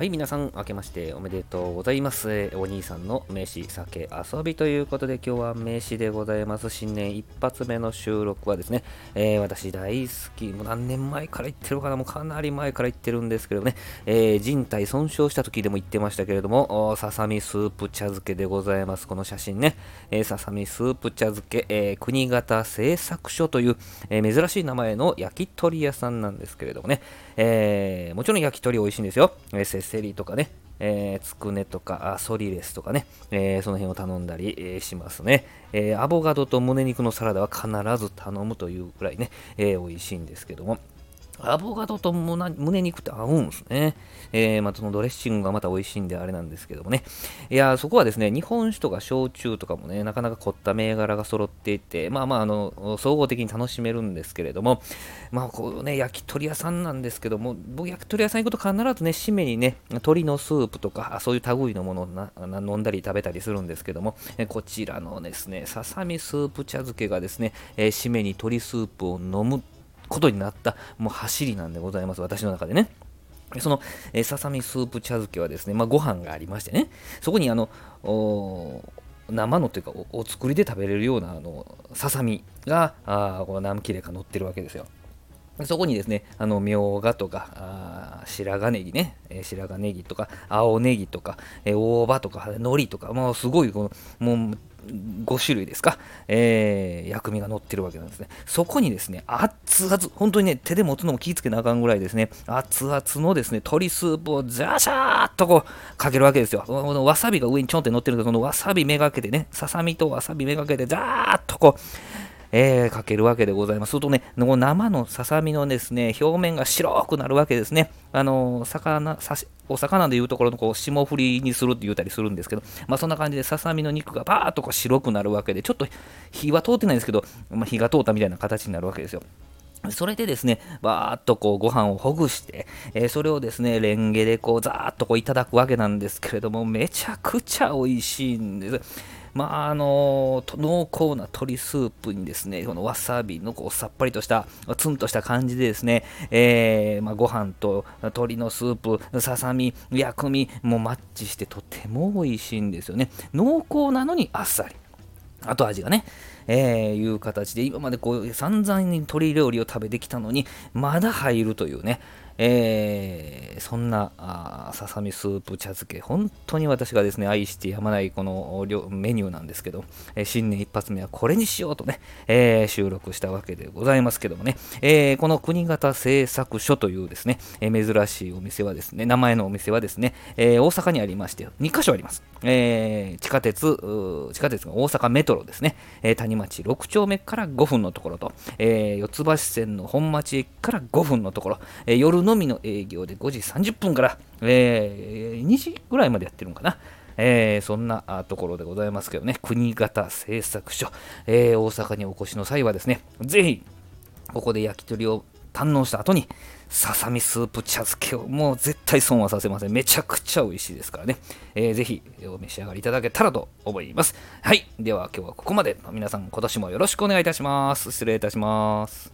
はい、皆さん、明けましておめでとうございます。お兄さんの飯、酒、遊びということで、今日は飯でございます。新年一発目の収録はですね、えー、私大好き、もう何年前から言ってるかな、もうかなり前から言ってるんですけどね、えー、人体損傷した時でも言ってましたけれども、ささみスープ茶漬けでございます。この写真ね、ささみスープ茶漬け、えー、国型製作所という、え珍しい名前の焼き鳥屋さんなんですけれどもね、えもちろん焼き鳥美味しいんですよ。えーセリとかね、えー、つくねとか、ソリレスとかね、えー、その辺を頼んだり、えー、しますね、えアボカドと胸肉のサラダは必ず頼むというくらいね、え美味しいんですけども、アボカドと胸肉って合うんですね。えー、まあ、そのドレッシングがまた美味しいんであれなんですけどもね。いや、そこはですね、日本酒とか焼酎とかもね、なかなか凝った銘柄が揃っていて、まあまあ、あの、総合的に楽しめるんですけれども、まあ、こうね、焼き鳥屋さんなんですけども、僕、焼き鳥屋さん行くと必ずね、締めにね、鶏のスープとか、そういう類のものをな飲んだり食べたりするんですけども、えこちらのですね、ささみスープ茶漬けがですね、えー、締めに鶏スープを飲むことになったもう走りなんでございます、私の中でね。その、えー、ささみスープ茶漬けはですね、まあ、ご飯がありましてね、そこにあの、生のというかお、お作りで食べれるようなあのささみが、あこの何切れか乗ってるわけですよ。そこにですね、あの、みょうがとか、あ白髪ネギね、えー、白髪ネギとか、青ネギとか、えー、大葉とか、海苔とか、もうすごい、この、もう、5種類ですか、えー、薬味が乗ってるわけなんですね。そこにですね、熱々、本当にね、手で持つのも気ぃつけなあかんぐらいですね、熱々のですね、鶏スープをザシャーっとこう、かけるわけですよ。このわさびが上にちょんって乗ってるんで、そのわさびめがけてね、ささみとわさびめがけて、ザーっとこう、えー、かけるわけでございます。するとね、生のささみのですね、表面が白くなるわけですね。あの、魚、お魚でいうところのこう霜降りにするって言うたりするんですけど、まあそんな感じでささみの肉がバーっとこう白くなるわけで、ちょっと火は通ってないんですけど、まあ、火が通ったみたいな形になるわけですよ。それでですね、バーっとこうご飯をほぐして、えー、それをですね、レンゲでこうザーっとこういただくわけなんですけれども、めちゃくちゃ美味しいんです。まあ、あの濃厚な鶏スープにですね、このわさびのこうさっぱりとした、ツンとした感じでですね、えー、まあ、ご飯と鶏のスープ、ささみ、薬味もマッチしてとても美味しいんですよね。濃厚なのにあっさり。後味がね、えー、いう形で、今までこう散々に鶏料理を食べてきたのに、まだ入るというね、えー、そんなささみスープ茶漬け、本当に私がですね、愛してやまないこのメニューなんですけど、えー、新年一発目はこれにしようとね、えー、収録したわけでございますけどもね、えこの国型製作所というですね、え珍しいお店はですね、名前のお店はですね、え大阪にありまして、2カ所あります。え地下鉄、地下鉄が大阪メトロですね、え谷町6丁目から5分のところと、え四ツ橋線の本町駅から5分のところ、え夜ののみの営業で5時30分から、えー、2時ぐらいまでやってるのかな。えー、そんなところでございますけどね、国型製作所、えー、大阪にお越しの際はですね、ぜひ、ここで焼き鳥を堪能した後に、ささみスープ茶漬けをもう絶対損はさせません。めちゃくちゃ美味しいですからね。えー、ぜひお召し上がりいただけたらと思います。はい。では今日はここまで。皆さん今年もよろしくお願いいたします。失礼いたします。